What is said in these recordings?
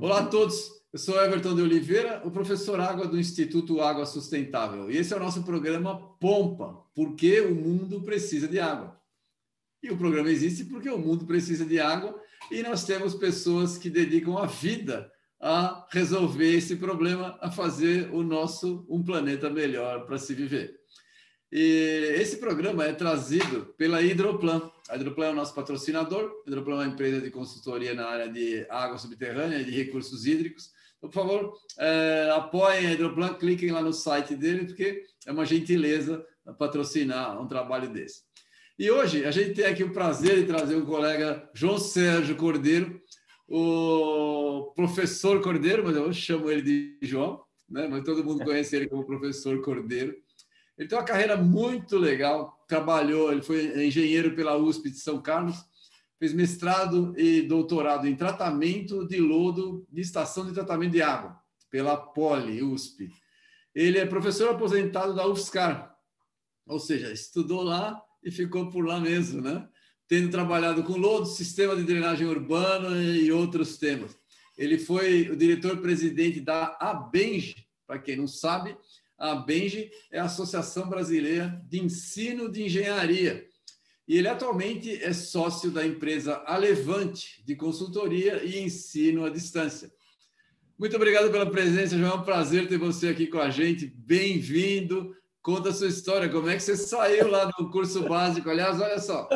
Olá a todos, eu sou Everton de Oliveira, o professor Água do Instituto Água Sustentável. E esse é o nosso programa Pompa, porque o mundo precisa de água. E o programa existe porque o mundo precisa de água e nós temos pessoas que dedicam a vida a resolver esse problema, a fazer o nosso um planeta melhor para se viver. E esse programa é trazido pela Hidroplan. A Hidroplan é o nosso patrocinador. A Hidroplan é uma empresa de consultoria na área de água subterrânea e de recursos hídricos. Então, por favor, é, apoiem a Hidroplan, cliquem lá no site dele, porque é uma gentileza patrocinar um trabalho desse. E hoje a gente tem aqui o prazer de trazer o colega João Sérgio Cordeiro, o professor Cordeiro, mas eu chamo ele de João, né? mas todo mundo conhece ele como professor Cordeiro. Ele tem uma carreira muito legal, trabalhou, ele foi engenheiro pela USP de São Carlos, fez mestrado e doutorado em tratamento de lodo de estação de tratamento de água, pela Poli, USP. Ele é professor aposentado da UFSCar, ou seja, estudou lá e ficou por lá mesmo, né? Tendo trabalhado com lodo, sistema de drenagem urbana e outros temas. Ele foi o diretor-presidente da ABENGE, para quem não sabe, a ABENGE é a Associação Brasileira de Ensino de Engenharia. E ele atualmente é sócio da empresa Alevante, de consultoria e ensino à distância. Muito obrigado pela presença, João. É um prazer ter você aqui com a gente. Bem-vindo. Conta a sua história, como é que você saiu lá do curso básico? Aliás, olha só,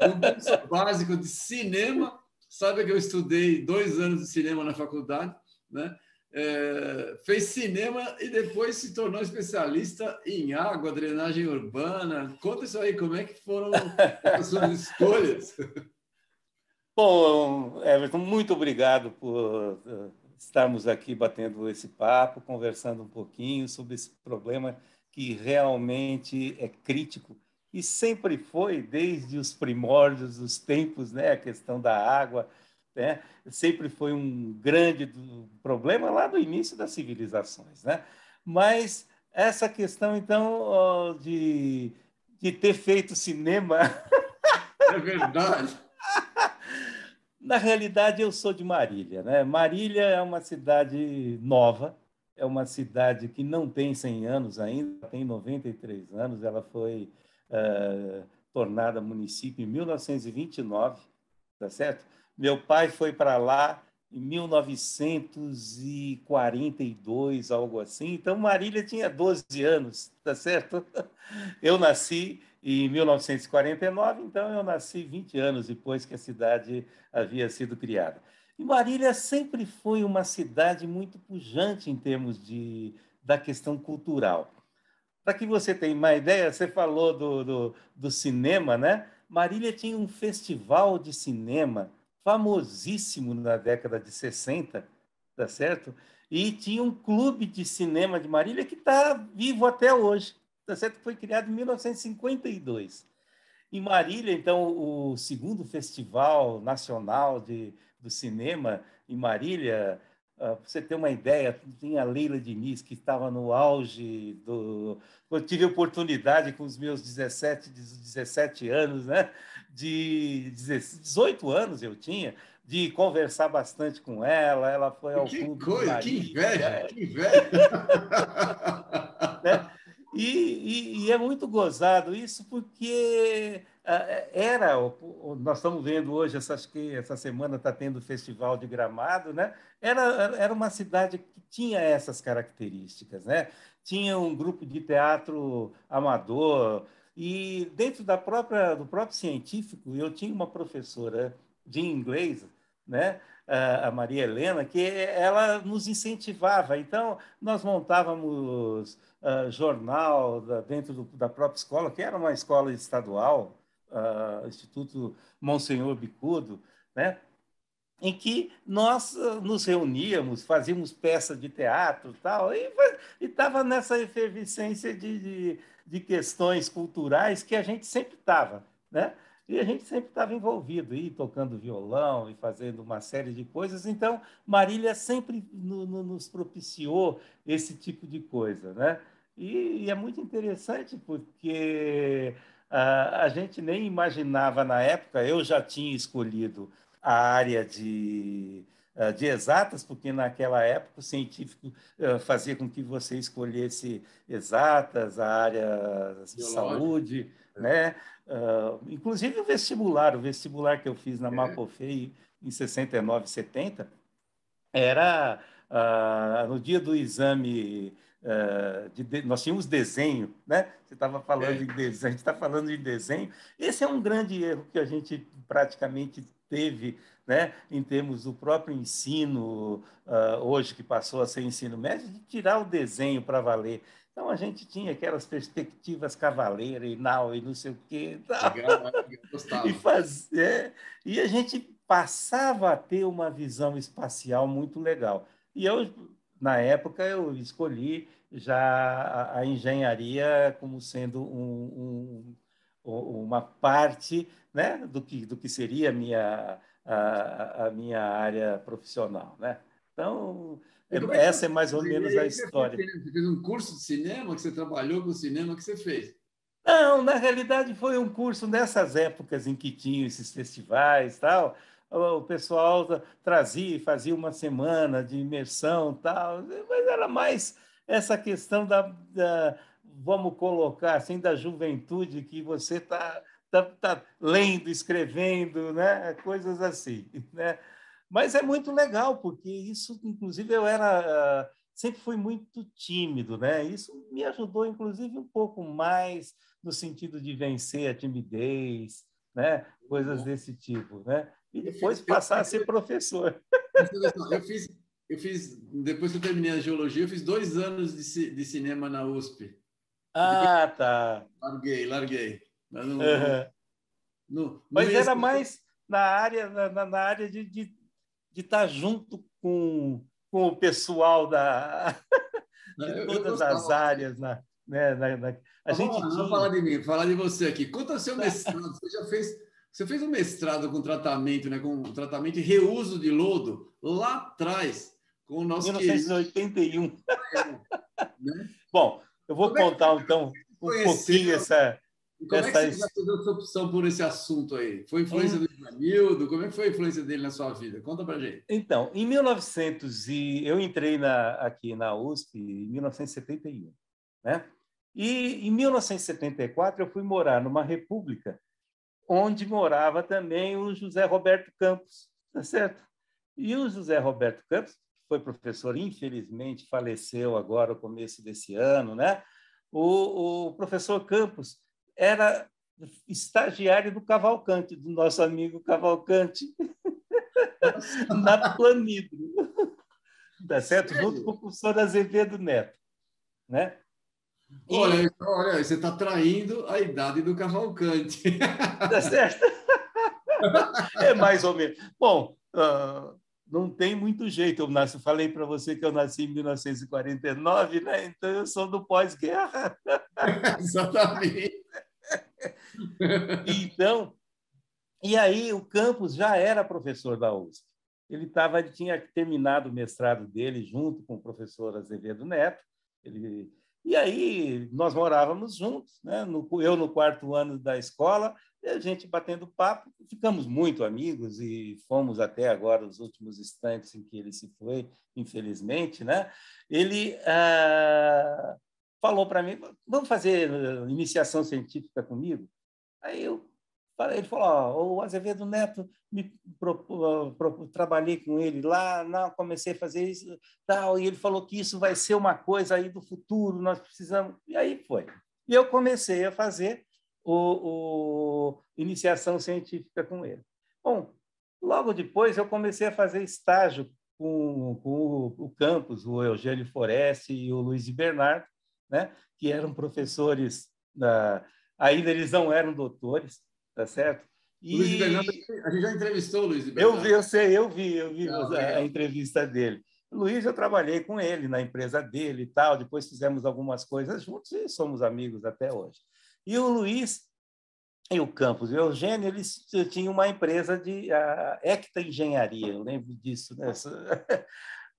um curso básico de cinema. Sabe que eu estudei dois anos de cinema na faculdade, né? É, fez cinema e depois se tornou especialista em água, drenagem urbana. Conta isso aí, como é que foram as suas escolhas? Bom, Everton, muito obrigado por eh, estarmos aqui batendo esse papo, conversando um pouquinho sobre esse problema que realmente é crítico e sempre foi desde os primórdios dos tempos, né, a questão da água, né, sempre foi um grande problema lá do início das civilizações, né? Mas essa questão então de, de ter feito cinema é verdade. Na realidade, eu sou de Marília. Né? Marília é uma cidade nova, é uma cidade que não tem 100 anos ainda, tem 93 anos. Ela foi uh, tornada município em 1929, tá certo? Meu pai foi para lá em 1942, algo assim. Então, Marília tinha 12 anos, tá certo? Eu nasci em 1949, então eu nasci 20 anos depois que a cidade havia sido criada. E Marília sempre foi uma cidade muito pujante em termos de, da questão cultural. Para que você tenha uma ideia, você falou do, do, do cinema, né? Marília tinha um festival de cinema famosíssimo na década de 60, tá certo? E tinha um clube de cinema de Marília que está vivo até hoje, tá certo? Foi criado em 1952. Em Marília, então, o segundo festival nacional de, do cinema em Marília. Uh, você ter uma ideia, tinha a Leila Diniz, que estava no auge do. Eu tive oportunidade com os meus 17, 17 anos, né? De 18 anos eu tinha, de conversar bastante com ela. Ela foi ao que clube. Coisa, que inveja, que inveja! né? E, e, e, é muito gozado isso porque ah, era, nós estamos vendo hoje, acho que essa semana está tendo o Festival de Gramado, né? era, era uma cidade que tinha essas características. Né? Tinha um grupo de teatro amador, e dentro da própria, do próprio científico, eu tinha uma professora de inglês, né? a Maria Helena, que ela nos incentivava. Então, nós montávamos uh, jornal da, dentro do, da própria escola, que era uma escola estadual, uh, Instituto Monsenhor Bicudo, né? em que nós uh, nos reuníamos, fazíamos peças de teatro tal, e estava nessa efervescência de, de, de, questões culturais que a gente sempre estava. Né? E a gente sempre estava envolvido, aí, tocando violão e fazendo uma série de coisas. Então, Marília sempre no, no, nos propiciou esse tipo de coisa. Né? E, e, é muito interessante porque a gente nem imaginava na época, eu já tinha escolhido a área de, de exatas, porque naquela época o científico fazia com que você escolhesse exatas, a área de saúde, né? inclusive o vestibular, o vestibular que eu fiz na é. Mapofei em 69, 70, era no dia do exame Uh, de, nós tínhamos desenho, né? Você estava falando é. em desenho, a gente está falando de desenho. Esse é um grande erro que a gente praticamente teve, né? Em termos do próprio ensino uh, hoje que passou a ser ensino médio, de tirar o desenho para valer. Então a gente tinha aquelas perspectivas cavaleiras e não e não sei o quê, Legal, e fazer e a gente passava a ter uma visão espacial muito legal. E eu na época eu escolhi já a, a engenharia como sendo um, um, uma parte né, do, que, do que seria a minha, a, a minha área profissional. Né? Então, é, essa é mais ou menos a história. Você fez um curso de cinema, que você trabalhou com o cinema que você fez? Não, na realidade foi um curso nessas épocas em que tinham esses festivais tal, o pessoal trazia e fazia uma semana de imersão tal, mas era mais essa questão da, da vamos colocar assim da juventude que você está tá, tá lendo, escrevendo, né, coisas assim, né? Mas é muito legal porque isso, inclusive, eu era sempre fui muito tímido, né? Isso me ajudou, inclusive, um pouco mais no sentido de vencer a timidez, né? Coisas desse tipo, né? e depois passar a ser professor. Eu fiz, eu fiz, depois que eu terminei a geologia, eu fiz dois anos de, de cinema na USP. Ah, tá. Larguei, larguei. Mas, não, uhum. no, Mas era mais na área, na, na área de, de, de estar junto com, com o pessoal da, de todas as áreas. Na, né, na, na, a gente vamos, tinha... falar de mim, falar de você aqui. Conta seu mestrado. Você já fez você fez um mestrado com tratamento, né, com tratamento e reuso de lodo lá atrás, com o nosso 1981. Querido... né? Bom, eu vou Como contar é então um pouquinho essa. Como essa... é que você fez essa opção por esse assunto aí? Foi influência hum. do Ivanildo? Como é que foi a influência dele na sua vida? Conta para gente. Então, em 1900 e eu entrei na, aqui na USP em 1971, né? E em 1974 eu fui morar numa república onde morava também o José Roberto Campos, tá certo? E o José Roberto Campos, foi professor, infelizmente faleceu agora no começo desse ano, né? O, o professor Campos era estagiário do Cavalcante, do nosso amigo Cavalcante, na Planidro, tá certo? Junto com o professor Azevedo Neto, né? Olha, olha, você está traindo a idade do Cavalcante. Tá certo? É mais ou menos. Bom, uh, não tem muito jeito. Eu nasci, falei para você que eu nasci em 1949, né? Então eu sou do pós-guerra. Exatamente. Então, e aí o Campos já era professor da USP. Ele tava, tinha terminado o mestrado dele junto com o professor Azevedo Neto. Ele e aí nós morávamos juntos, né? No, eu no quarto ano da escola, e a gente batendo papo, ficamos muito amigos e fomos até agora os últimos instantes em que ele se foi, infelizmente, né? Ele ah, falou para mim, vamos fazer eh, iniciação científica comigo? Aí eu ele falou, oh, o Azevedo Neto, me pro, pro, trabalhei com ele lá, não, comecei a fazer isso, tal, e ele falou que isso vai ser uma coisa aí do futuro, nós precisamos... E aí foi. E eu comecei a fazer o, o iniciação científica com ele. Bom, logo depois eu comecei a fazer estágio com, com o, o campus, o Eugênio Foreste e o Luiz Bernardo, né, que eram professores, da, ainda eles não eram doutores, tá certo? E... Luiz Bernardo, a gente já entrevistou o Luiz Bernardo. Eu vi, eu sei, eu vi, eu vi ah, a, a, entrevista dele. Luiz, eu trabalhei com ele na empresa dele e tal, depois fizemos algumas coisas juntos e somos amigos até hoje. E o Luiz e o Campos e o Eugênio, eles tinham uma empresa de a Ecta Engenharia, eu lembro disso. Né?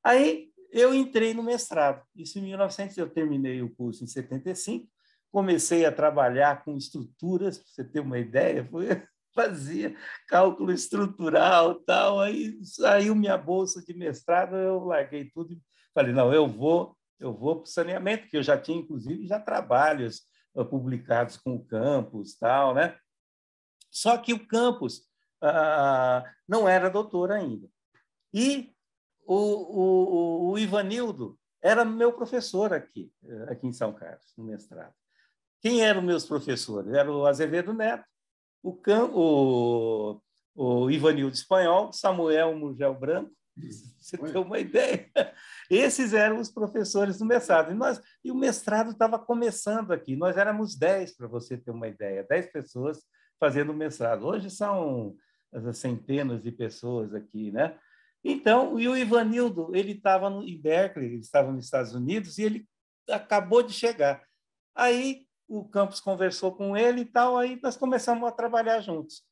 Aí eu entrei no mestrado, isso em 1900, eu terminei o curso em 75, comecei a trabalhar com estruturas, para você ter uma ideia, foi, fazia cálculo estrutural tal, aí saiu minha bolsa de mestrado, eu larguei tudo falei, não, eu vou, eu vou para o saneamento, que eu já tinha, inclusive, já trabalhos publicados com o campus, tal, né? Só que o campus uh, não era doutor ainda. E o, o, o Ivanildo era meu professor aqui, aqui em São Carlos, no mestrado. Quem eram meus professores? Era o Azevedo Neto, o, Cam, o, o Ivanildo Espanhol, Samuel Murgel Branco, você tem uma ideia. Esses eram os professores do mestrado. E, nós, e o mestrado estava começando aqui. Nós éramos 10, para você ter uma ideia, 10 pessoas fazendo o mestrado. Hoje são centenas de pessoas aqui, né? Então, e o Ivanildo, ele estava em Berkeley, ele estava nos Estados Unidos e ele acabou de chegar. Aí o campus conversou com ele e tal, aí nós começamos a trabalhar juntos,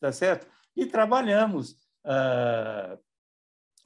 tá certo? E trabalhamos ah,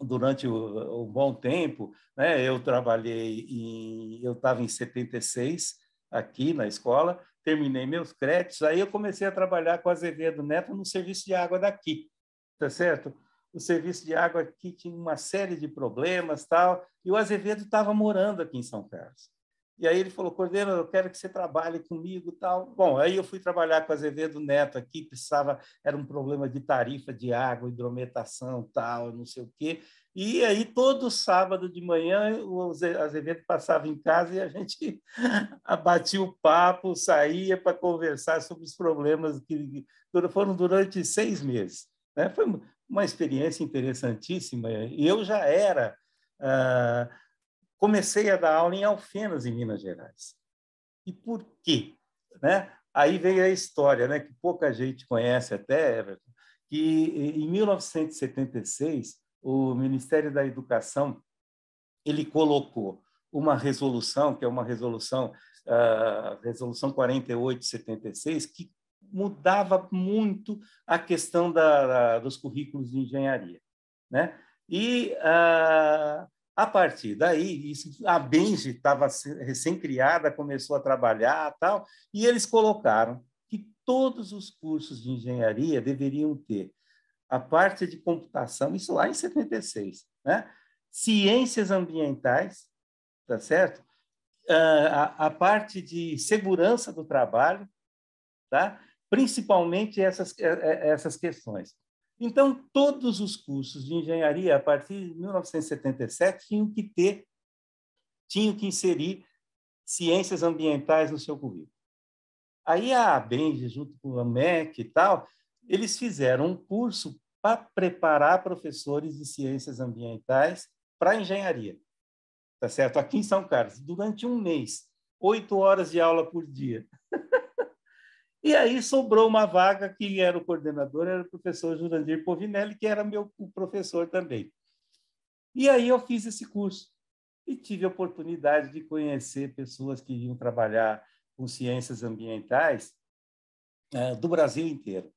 durante um bom tempo, né? Eu trabalhei em, eu estava em 76 aqui na escola, terminei meus créditos, aí eu comecei a trabalhar com Azevedo Neto no serviço de água daqui, tá certo? o serviço de água aqui tinha uma série de problemas, tal, e o Azevedo estava morando aqui em São Carlos. E aí ele falou, Cordeiro, eu quero que você trabalhe comigo, tal. Bom, aí eu fui trabalhar com o Azevedo Neto aqui, precisava, era um problema de tarifa de água, hidrometação, tal, não sei o quê. E aí todo sábado de manhã o Azevedo passava em casa e a gente abatia o papo, saía para conversar sobre os problemas que foram durante seis meses. Né? Foi uma experiência interessantíssima. Eu já era, uh, comecei a dar aula em Alfenas, em Minas Gerais. E por quê? Né? Aí veio a história, né, que pouca gente conhece até, Everton, que em 1976 o Ministério da Educação ele colocou uma resolução, que é uma resolução, uh, resolução 4876, que mudava muito a questão da, dos currículos de engenharia. Né? E, ah, a partir daí, a Benji estava recém-criada, começou a trabalhar tal, e eles colocaram que todos os cursos de engenharia deveriam ter a parte de computação, isso lá em 76, né? ciências ambientais, tá certo? Ah, a, a parte de segurança do trabalho, tá? principalmente essas, é, é, essas questões. Então, todos os cursos de engenharia, a partir de 1977, tinham que ter, tinham que inserir ciências ambientais no seu currículo. Aí a Benji, junto com a MEC e tal, eles fizeram um curso para preparar professores de ciências ambientais para engenharia. Tá certo? Aqui em São Carlos, durante um mês, oito horas de aula por dia. E aí sobrou uma vaga que era o coordenador, era o professor Jurandir Povinelli, que era meu professor também. E aí eu fiz esse curso e tive a oportunidade de conhecer pessoas que iam trabalhar com ciências ambientais é, do Brasil inteiro,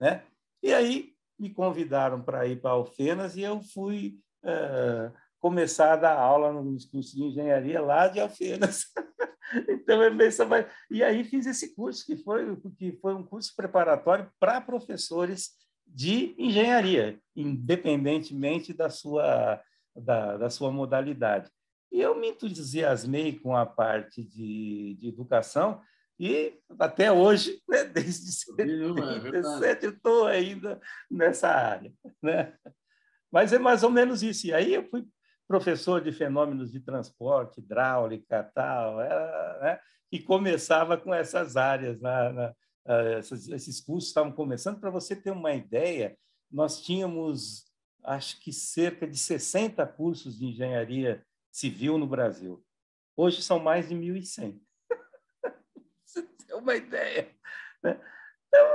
né? E aí me convidaram para ir para Alfenas e eu fui é, começar a dar aula nos cursos de engenharia lá de Alfenas. Então, é bem mais... E aí fiz esse curso, que foi, que foi um curso preparatório para professores de engenharia, independentemente da sua, da, da sua modalidade. E eu me entusiasmei com a parte de, de educação e até hoje, né, desde 77, é estou ainda nessa área. Né? Mas é mais ou menos isso. E aí eu fui professor de fenômenos de transporte, hidráulica, tal, era, né? e começava com essas áreas. Na, na, essas, esses cursos estavam começando. Para você ter uma ideia, nós tínhamos, acho que cerca de 60 cursos de engenharia civil no Brasil. Hoje são mais de 1.100. você ter uma ideia. Né? Então,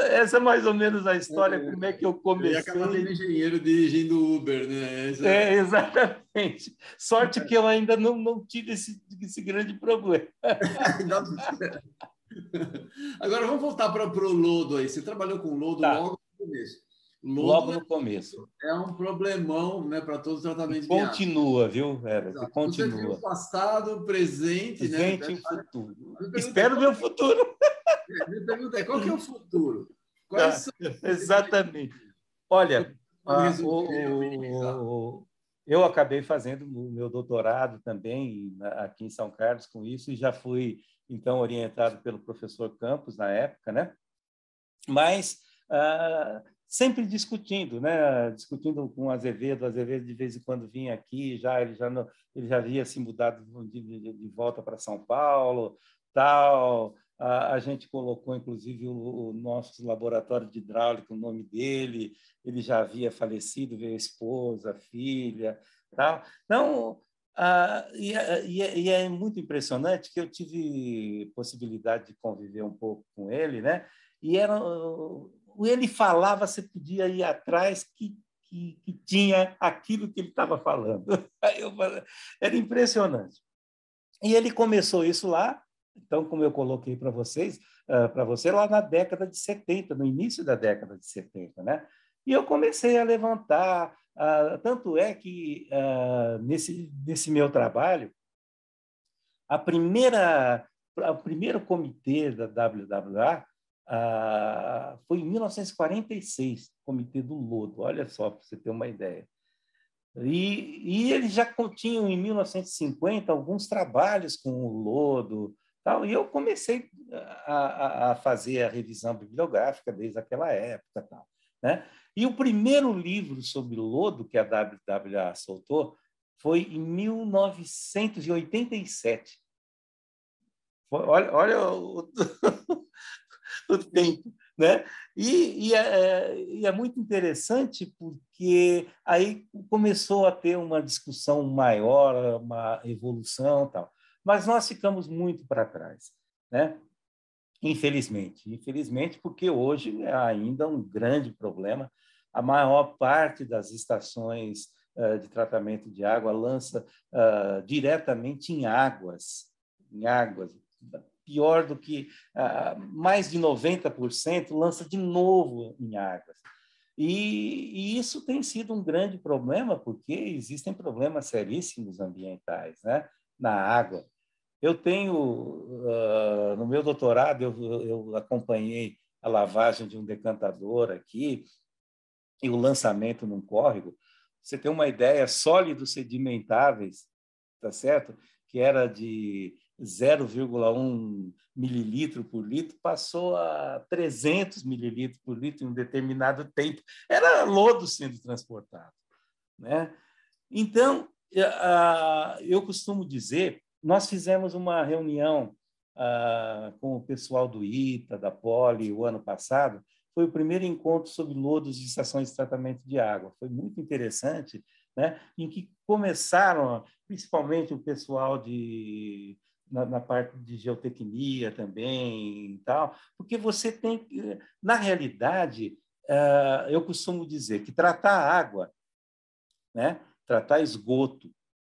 essa é mais ou menos a história, é, como é que eu comecei. E acaba sendo engenheiro dirigindo Uber, né? Essa... É, exatamente. Sorte que eu ainda não, não tive esse, esse grande problema. Agora, vamos voltar para o lodo aí. Você trabalhou com lodo tá. logo no começo. logo no começo. É um problemão né, para todos os tratamentos Continua, viu, Vera? Continua. Você tem o passado, o presente, né? presente né? e o futuro. Espero o futuro. É, me pergunta qual que é o futuro? Ah, exatamente. Olha, ah, o, o, eu acabei fazendo o meu doutorado também aqui em São Carlos com isso e já fui então orientado pelo professor Campos na época, né? Mas ah, sempre discutindo, né? Discutindo com o Azevedo, Azevedo de vez em quando vinha aqui, já ele já não, ele já havia se mudado de, de, de volta para São Paulo, tal. A, a, gente colocou, inclusive, o, o, nosso laboratório de hidráulica, o nome dele, ele já havia falecido, veio a esposa, a filha, tal. Então, ah, e, e, é, e, é muito impressionante que eu tive possibilidade de conviver um pouco com ele, né? E era, ele falava, você podia ir atrás que, que, que tinha aquilo que ele estava falando. Eu, era impressionante. E ele começou isso lá, então, como eu coloquei para vocês, uh, para você, lá na década de 70, no início da década de 70, né? E eu comecei a levantar, uh, tanto é que uh, nesse, nesse meu trabalho, a primeira, o primeiro comitê da WWA foi em 1946, comitê do Lodo, olha só, para você ter uma ideia. E, e eles já tinham, em 1950, alguns trabalhos com o Lodo, Tal, e eu comecei a, a, fazer a revisão bibliográfica desde aquela época. Tal, né? E o primeiro livro sobre lodo que a WWA soltou foi em 1987. Olha, olha o, o tempo. Né? E, e, é, e, é, muito interessante porque aí começou a ter uma discussão maior, uma evolução tal mas nós ficamos muito para trás, né? Infelizmente, infelizmente, porque hoje é ainda um grande problema. A maior parte das estações uh, de tratamento de água lança uh, diretamente em águas, em águas. Pior do que uh, mais de 90% lança de novo em águas. E, e, isso tem sido um grande problema, porque existem problemas seríssimos ambientais né? na água. Eu tenho, uh, no meu doutorado, eu, eu acompanhei a lavagem de um decantador aqui e o lançamento num córrego. Você tem uma ideia, sólidos sedimentáveis, tá certo? Que era de 0,1 mililitro por litro, passou a 300 mililitros por litro em um determinado tempo. Era lodo sendo transportado. Né? Então, eu costumo dizer nós fizemos uma reunião ah, com o pessoal do ITA, da Poli, o ano passado. Foi o primeiro encontro sobre lodos de estações de tratamento de água. Foi muito interessante, né? em que começaram, principalmente o pessoal de na, na, parte de geotecnia também e tal, porque você tem, na realidade, uh, eu costumo dizer que tratar água, né, tratar esgoto,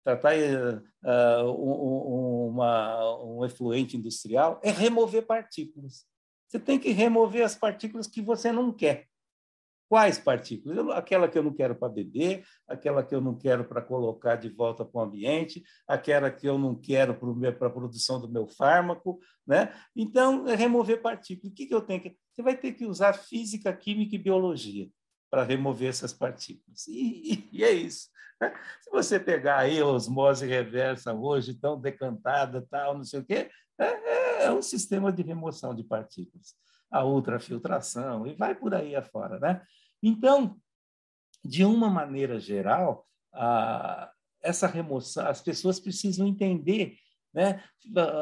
tratar uh, um, uma, um efluente industrial é remover partículas. Você tem que remover as partículas que você não quer. Quais partículas? Aquela que eu não quero para beber, aquela que eu não quero para colocar de volta para o ambiente, aquela que eu não quero para a produção do meu fármaco. Né? Então, é remover partículas. O que, que eu tenho que. Você vai ter que usar física, química e biologia para remover essas partículas. E, e, é isso. Né? Se você pegar aí a osmose reversa hoje, tão decantada, tal, não sei o quê, é, é, é um sistema de remoção de partículas. A ultrafiltração, e vai por aí afora. Né? Então, de uma maneira geral, a, essa remoção, as pessoas precisam entender né?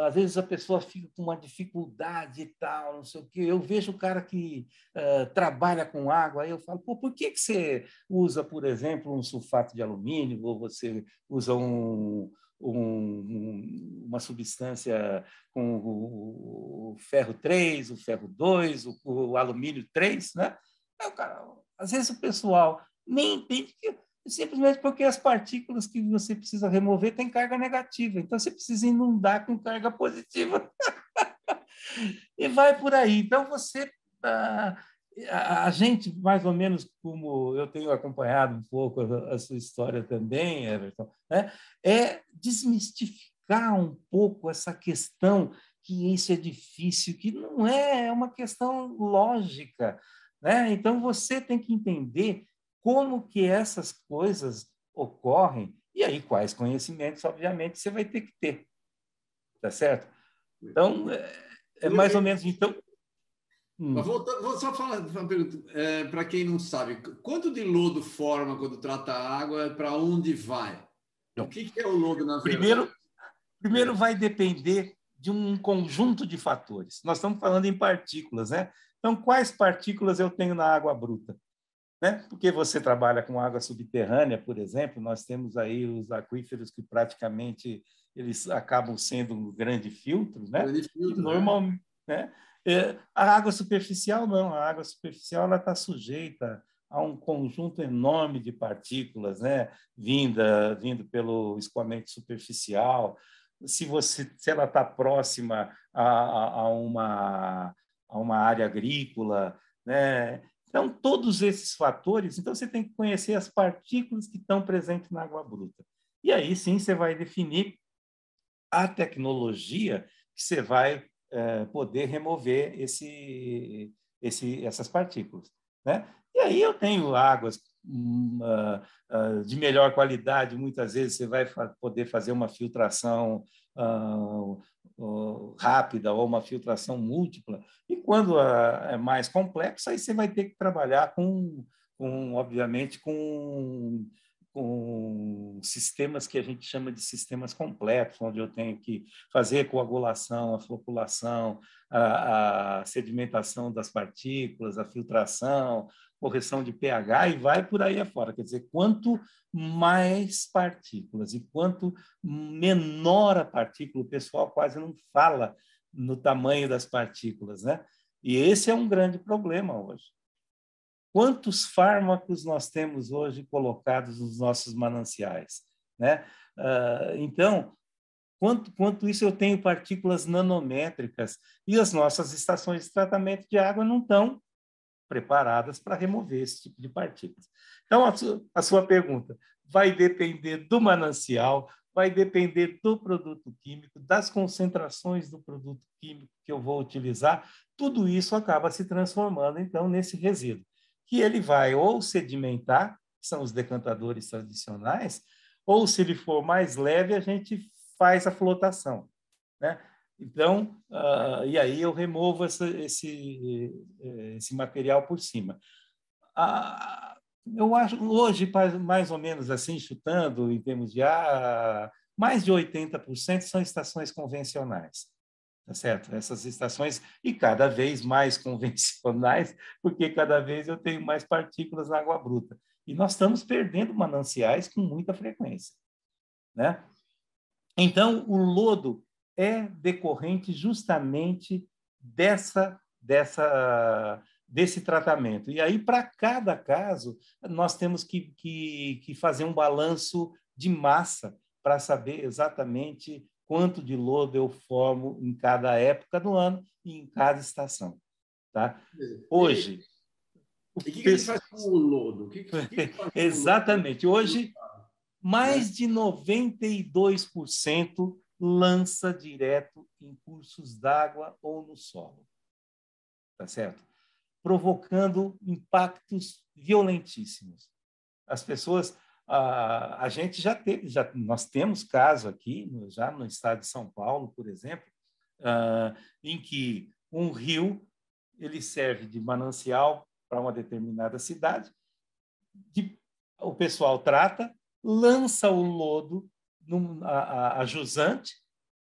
Às vezes a pessoa fica com uma dificuldade e tal, não sei o quê. Eu vejo o cara que uh, trabalha com água, aí eu falo, Pô, por que, que você usa, por exemplo, um sulfato de alumínio, ou você usa um, um, uma substância com o, o, ferro 3, o ferro 2, o, o alumínio 3, né? Aí, cara, às vezes o pessoal nem entende que simplesmente porque as partículas que você precisa remover têm carga negativa. Então, você precisa inundar com carga positiva. e vai por aí. Então, você. Ah, a, a, gente, mais ou menos como eu tenho acompanhado um pouco a, a sua história também, Everton, né? é desmistificar um pouco essa questão que isso é difícil, que não é, é uma questão lógica. Né? Então, você tem que entender como que essas coisas ocorrem e aí quais conhecimentos, obviamente, você vai ter que ter. Tá certo? Então, é, é mais ou menos... Então, Hum. Mas voltando, vou só falar uma pergunta é, para quem não sabe: quanto de lodo forma quando trata a água? Para onde vai? O que, que, é o lodo na verdade? Primeiro, primeiro vai depender de um conjunto de fatores. Nós estamos falando em partículas, né? Então, quais partículas eu tenho na água bruta? Né? Porque você trabalha com água subterrânea, por exemplo, nós temos aí os aquíferos que praticamente eles acabam sendo um grande filtro, né? Grande filtro, normalmente, né? É, a água superficial não, a água superficial ela está sujeita a um conjunto enorme de partículas, né, vinda vindo pelo escoamento superficial. Se você, se ela está próxima a, a, a, uma a uma área agrícola, né, então todos esses fatores, então você tem que conhecer as partículas que estão presentes na água bruta. E aí sim você vai definir a tecnologia que você vai é, poder remover esse, esse, essas partículas. Né? E aí eu tenho águas uh, uh, de melhor qualidade, muitas vezes você vai fa poder fazer uma filtração uh, rápida ou uma filtração múltipla, e quando é mais complexo, aí você vai ter que trabalhar com, com obviamente, com com sistemas que a gente chama de sistemas completos, onde eu tenho que fazer coagulação, a floculação, a, a sedimentação das partículas, a filtração, correção de pH e vai por aí afora. Quer dizer, quanto mais partículas e quanto menor a partícula, o pessoal quase não fala no tamanho das partículas, né? E esse é um grande problema hoje. Quantos fármacos nós temos hoje colocados nos nossos mananciais? Né? Uh, então, quanto, quanto isso eu tenho partículas nanométricas e as nossas estações de tratamento de água não estão preparadas para remover esse tipo de partículas. Então, a sua, a sua pergunta vai depender do manancial, vai depender do produto químico, das concentrações do produto químico que eu vou utilizar, tudo isso acaba se transformando, então, nesse resíduo que ele vai ou sedimentar, que são os decantadores tradicionais, ou se ele for mais leve, a gente faz a flotação. Né? Então, uh, e aí eu removo essa, esse, esse material por cima. Uh, eu acho, hoje, mais ou menos assim, chutando em termos de ar, mais de 80% são estações convencionais tá certo? Essas estações e cada vez mais convencionais, porque cada vez eu tenho mais partículas na água bruta. E nós estamos perdendo mananciais com muita frequência, né? Então, o lodo é decorrente justamente dessa dessa desse tratamento. E aí, para cada caso, nós temos que, que, que fazer um balanço de massa para saber exatamente quanto de lodo eu formo em cada época do ano e em cada estação. Tá? Hoje. E o que, que, faz com o lodo? O que, que, Exatamente. Hoje, mais de 92% lança direto em cursos d'água ou no solo. Tá certo? Provocando impactos violentíssimos. As pessoas a, a gente já teve, já, nós temos caso aqui, já no estado de São Paulo, por exemplo, uh, em que um rio ele serve de manancial para uma determinada cidade, de, o pessoal trata, lança o lodo, num, a, a, jusante,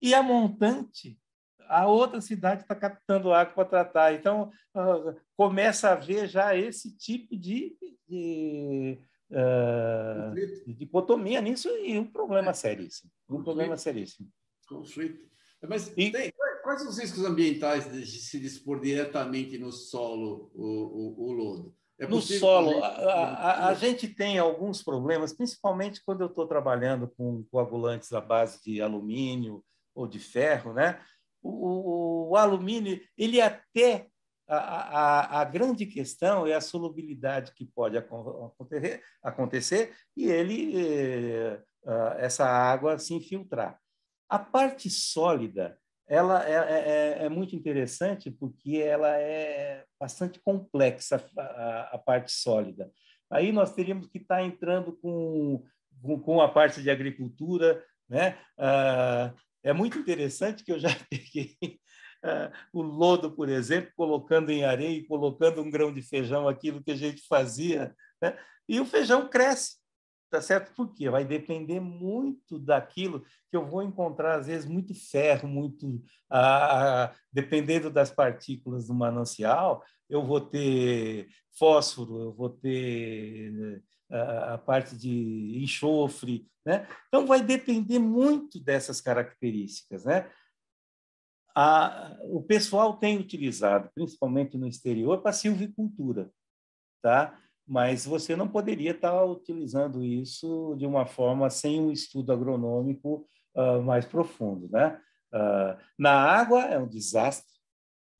e a montante a outra cidade está captando água para tratar. Então, uh, começa a haver já esse tipo de, de uh, dicotomia nisso e um problema é. seríssimo. Um problema seríssimo. Conflito. Mas e... tem, quais os riscos ambientais de se dispor diretamente no solo o, o, o lodo? É no solo, a, a, a, gente tem alguns problemas, principalmente quando eu estou trabalhando com coagulantes à base de alumínio ou de ferro, né? O, o, o alumínio ele até a, a, a, grande questão é a solubilidade que pode acontecer, acontecer e ele eh, essa água se infiltrar. A parte sólida ela é, é, é, é, muito interessante porque ela é bastante complexa a, a, parte sólida. Aí nós teríamos que estar entrando com, com, com a parte de agricultura, né? Ah, é muito interessante que eu já peguei ah, o lodo, por exemplo, colocando em areia e colocando um grão de feijão, aquilo que a gente fazia, né? e o feijão cresce. Tá certo? Porque vai depender muito daquilo que eu vou encontrar, às vezes, muito ferro, muito. Ah, dependendo das partículas do manancial, eu vou ter fósforo, eu vou ter a parte de enxofre, né? Então vai depender muito dessas características, né? A, o pessoal tem utilizado, principalmente no exterior, para silvicultura, tá? Mas você não poderia estar utilizando isso de uma forma sem um estudo agronômico uh, mais profundo, né? Uh, na água é um desastre,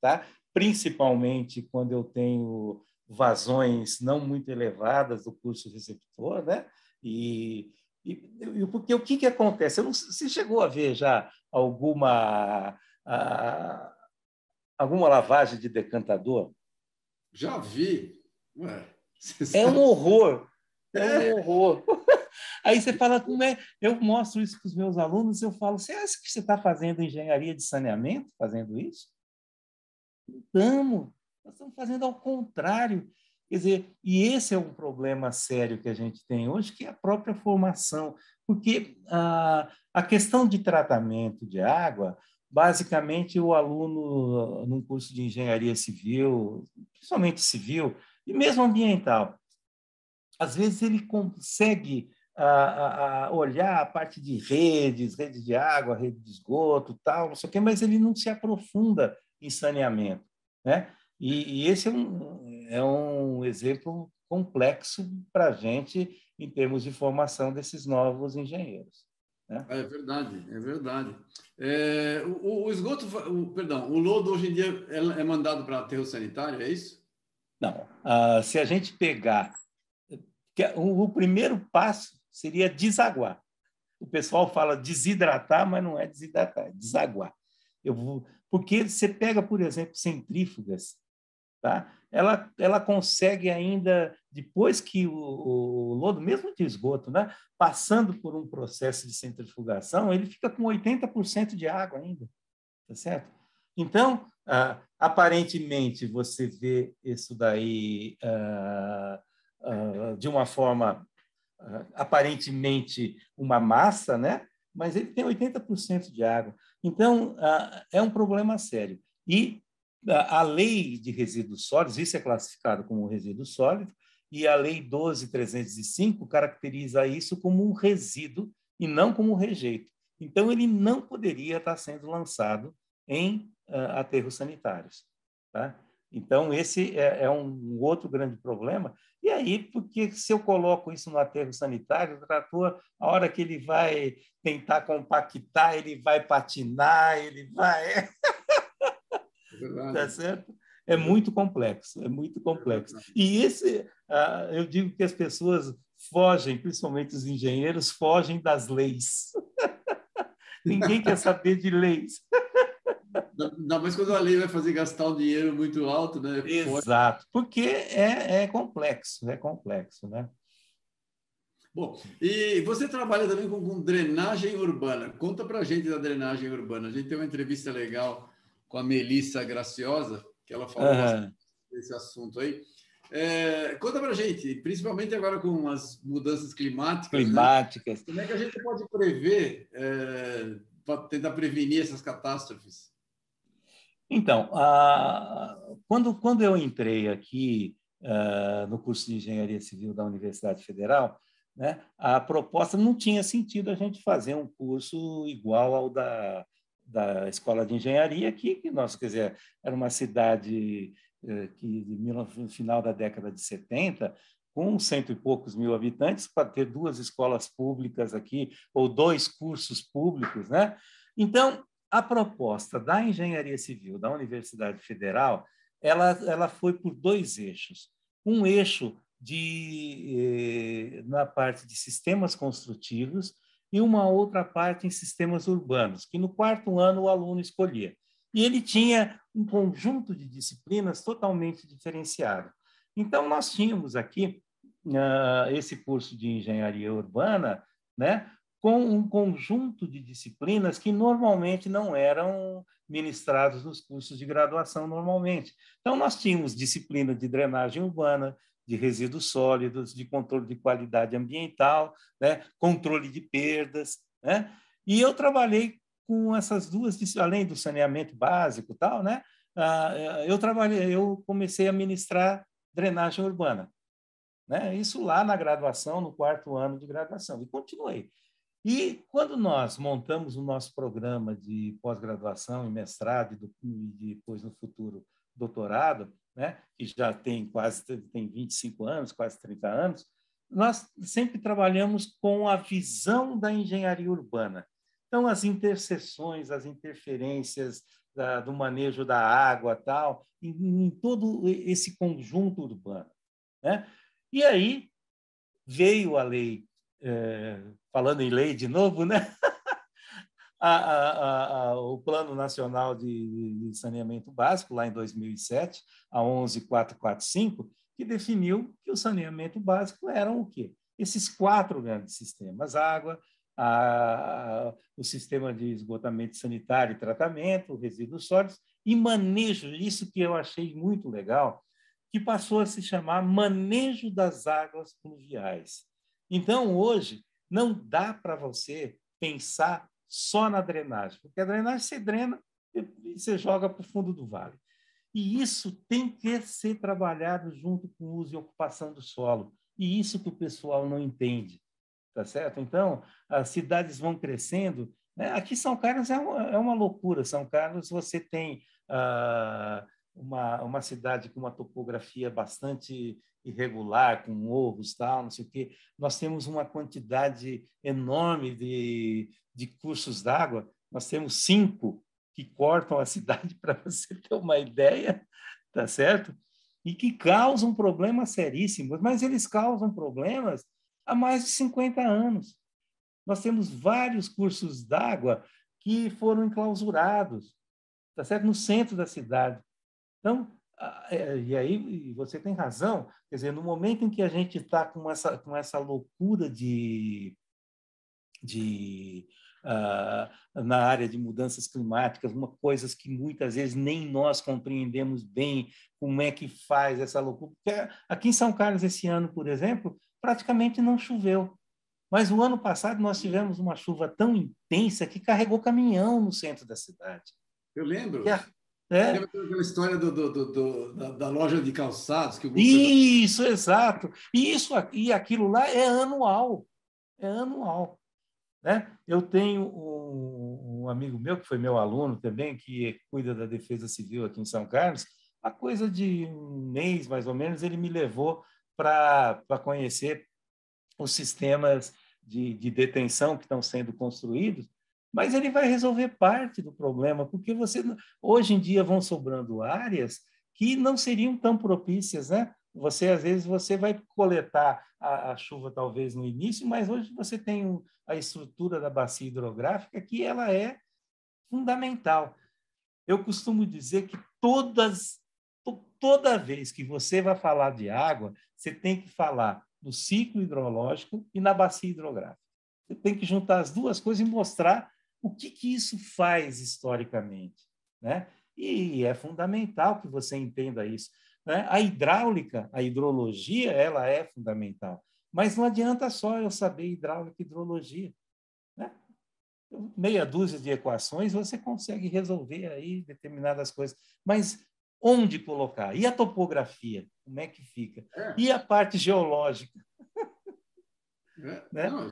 tá? Principalmente quando eu tenho vazões não muito elevadas do curso receptor, né? E, e, e porque o que, que acontece? Não, você chegou a ver já alguma a, alguma lavagem de decantador? Já vi. Ué, é um horror. É um horror. Aí você fala, como é? Eu mostro isso para os meus alunos, eu falo, você acha que você está fazendo engenharia de saneamento, fazendo isso? Estamos. Nós estamos fazendo ao contrário. Quer dizer, e esse é um problema sério que a gente tem hoje, que é a própria formação. Porque a, a questão de tratamento de água, basicamente o aluno num curso de engenharia civil, principalmente civil, e mesmo ambiental, às vezes ele consegue a, a, olhar a parte de redes, rede de água, rede de esgoto, tal, não sei o quê, mas ele não se aprofunda em saneamento, né? E, e esse é um, é um exemplo complexo para a gente em termos de formação desses novos engenheiros. Né? É verdade, é verdade. É, o, o, esgoto, o, perdão, o lodo hoje em dia é, é mandado para aterro sanitário, é isso? Não. Uh, se a gente pegar. É, o, o primeiro passo seria desaguar. O pessoal fala desidratar, mas não é desidratar, é desaguar. Eu vou, porque você pega, por exemplo, centrífugas Tá? Ela, ela consegue ainda, depois que o, o lodo, mesmo de esgoto, né, passando por um processo de centrifugação, ele fica com 80% de água ainda, tá certo? Então, ah, aparentemente, você vê isso daí ah, ah, de uma forma, aparentemente, uma massa, né? mas ele tem 80% de água. Então, é um problema sério. E a lei de resíduos sólidos, isso é classificado como resíduo sólido, e a lei 12305 caracteriza isso como um resíduo e não como um rejeito. Então, ele não poderia estar sendo lançado em uh, aterros sanitários. Tá? Então, esse é, é, um outro grande problema. E aí, porque se eu coloco isso no aterro sanitário, o trator, a hora que ele vai tentar compactar, ele vai patinar, ele vai. É tá certo? É muito complexo, é muito complexo. E esse, ah, eu digo que as pessoas fogem, principalmente os engenheiros, fogem das leis. Ninguém quer saber de leis. Não, mas quando a lei vai fazer gastar um dinheiro muito alto, né? Exato, porque é, é complexo, é complexo, né? Bom, e você trabalha também com, com drenagem urbana. Conta para a gente da drenagem urbana. A gente tem uma entrevista legal com a Melissa Graciosa, que ela falou uhum. desse assunto aí. É, conta para gente, principalmente agora com as mudanças climáticas. Né? Climáticas. Né? Como é que a gente pode prever, é, para tentar prevenir essas catástrofes? Então, a, quando, quando eu entrei aqui uh, no curso de Engenharia Civil da Universidade Federal, né, a proposta não tinha sentido a gente fazer um curso igual ao da da escola de engenharia aqui, que nós, quer dizer, era uma cidade eh, que no final da década de 70, com cento e poucos mil habitantes, para ter duas escolas públicas aqui, ou dois cursos públicos, né? Então, a proposta da engenharia civil da Universidade Federal ela, ela foi por dois eixos. Um eixo de, eh, na parte de sistemas construtivos e uma outra parte em sistemas urbanos, que no quarto ano o aluno escolhia. E ele tinha um conjunto de disciplinas totalmente diferenciado. Então, nós tínhamos aqui uh, esse curso de engenharia urbana, né, com um conjunto de disciplinas que normalmente não eram ministrados nos cursos de graduação normalmente. Então, nós tínhamos disciplina de drenagem urbana, de resíduos sólidos, de controle de qualidade ambiental, né? controle de perdas. Né? E eu trabalhei com essas duas, além do saneamento básico tal, né? Eu trabalhei, eu comecei a ministrar drenagem urbana. Né? Isso lá na graduação, no quarto ano de graduação, e continuei. E quando nós montamos o nosso programa de pós-graduação e mestrado e, do, e depois no futuro doutorado, né, que já tem quase tem 25 anos, quase 30 anos, nós sempre trabalhamos com a visão da engenharia urbana. Então, as interseções, as interferências da, do manejo da água, tal, em, em, todo esse conjunto urbano. Né? E aí veio a lei, é, falando em lei de novo, né? a, a, a, o Plano Nacional de, Saneamento Básico, lá em 2007, a 11445, que definiu que o saneamento básico eram o quê? Esses quatro grandes sistemas: água, o sistema de esgotamento sanitário e tratamento, resíduos sólidos e manejo. Isso que eu achei muito legal, que passou a se chamar manejo das águas pluviais. Então, hoje, não dá para você pensar só na drenagem, porque a drenagem você drena e você joga para o fundo do vale. E isso tem que ser trabalhado junto com o uso e ocupação do solo. E isso que o pessoal não entende, tá certo? Então, as cidades vão crescendo. Né? Aqui São Carlos é uma, é uma loucura. São Carlos, você tem ah, uma, uma cidade com uma topografia bastante irregular, com morros, tal, não sei o quê. Nós temos uma quantidade enorme de, de cursos d'água. Nós temos cinco que cortam a cidade, para você ter uma ideia, tá certo? E que causam problemas seríssimos, mas eles causam problemas há mais de 50 anos. Nós temos vários cursos d'água que foram enclausurados, tá certo? No centro da cidade. Então, e aí você tem razão, quer dizer, no momento em que a gente está com essa, com essa loucura de, de uh, na área de mudanças climáticas, uma coisas que muitas vezes nem nós compreendemos bem como é que faz essa loucura. Porque aqui em São Carlos esse ano, por exemplo, praticamente não choveu. Mas o ano passado nós tivemos uma chuva tão intensa que carregou caminhão no centro da cidade. Eu lembro. É. Lembra aquela história do, do, do, da, da, loja de calçados? Que Isso, exato. E, isso, e aquilo lá é anual. É anual. Né? Eu tenho um, um, amigo meu, que foi meu aluno também, que cuida da defesa civil aqui em São Carlos. A coisa de um mês, mais ou menos, ele me levou para conhecer os sistemas de, de detenção que estão sendo construídos mas ele vai resolver parte do problema, porque você hoje em dia vão sobrando áreas que não seriam tão propícias, né? Você às vezes você vai coletar a, a chuva talvez no início, mas hoje você tem a estrutura da bacia hidrográfica que ela é fundamental. Eu costumo dizer que todas toda vez que você vai falar de água, você tem que falar no ciclo hidrológico e na bacia hidrográfica. Você tem que juntar as duas coisas e mostrar o que, que isso faz historicamente? Né? E é fundamental que você entenda isso. Né? A hidráulica, a hidrologia, ela é fundamental. Mas não adianta só eu saber hidráulica e hidrologia. Né? Meia dúzia de equações você consegue resolver aí determinadas coisas. Mas onde colocar? E a topografia? Como é que fica? É. E a parte geológica? É. né? Não,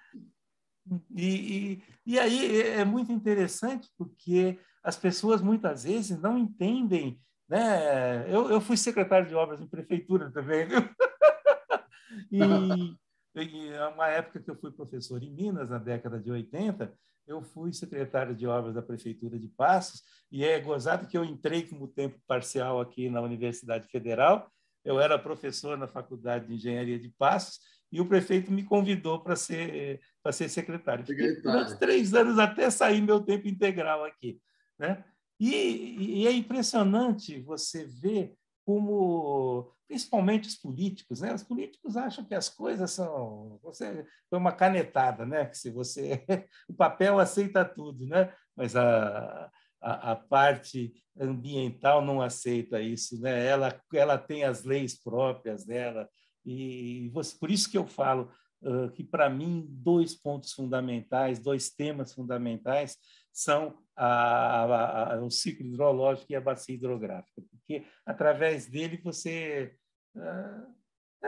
e, e, e aí é, é muito interessante porque as pessoas muitas vezes não entendem. Né? Eu, eu fui secretário de obras em prefeitura também, viu? e, em uma época que eu fui professor em Minas, na década de 80, eu fui secretário de obras da Prefeitura de Passos, e é gozado que eu entrei como tempo parcial aqui na Universidade Federal, eu era professor na Faculdade de Engenharia de Passos, e o prefeito me convidou para ser, para ser secretário. Fiquei durante três anos até sair meu tempo integral aqui. Né? E, e é impressionante você ver como, principalmente os políticos, né? Os políticos acham que as coisas são, você foi uma canetada, né? Que se você, o papel aceita tudo, né? Mas a, a, a, parte ambiental não aceita isso, né? Ela, ela tem as leis próprias dela e você, por isso que eu falo uh, que para mim dois pontos fundamentais, dois temas fundamentais são a, a, a, o ciclo hidrológico e a bacia hidrográfica, porque através dele você uh,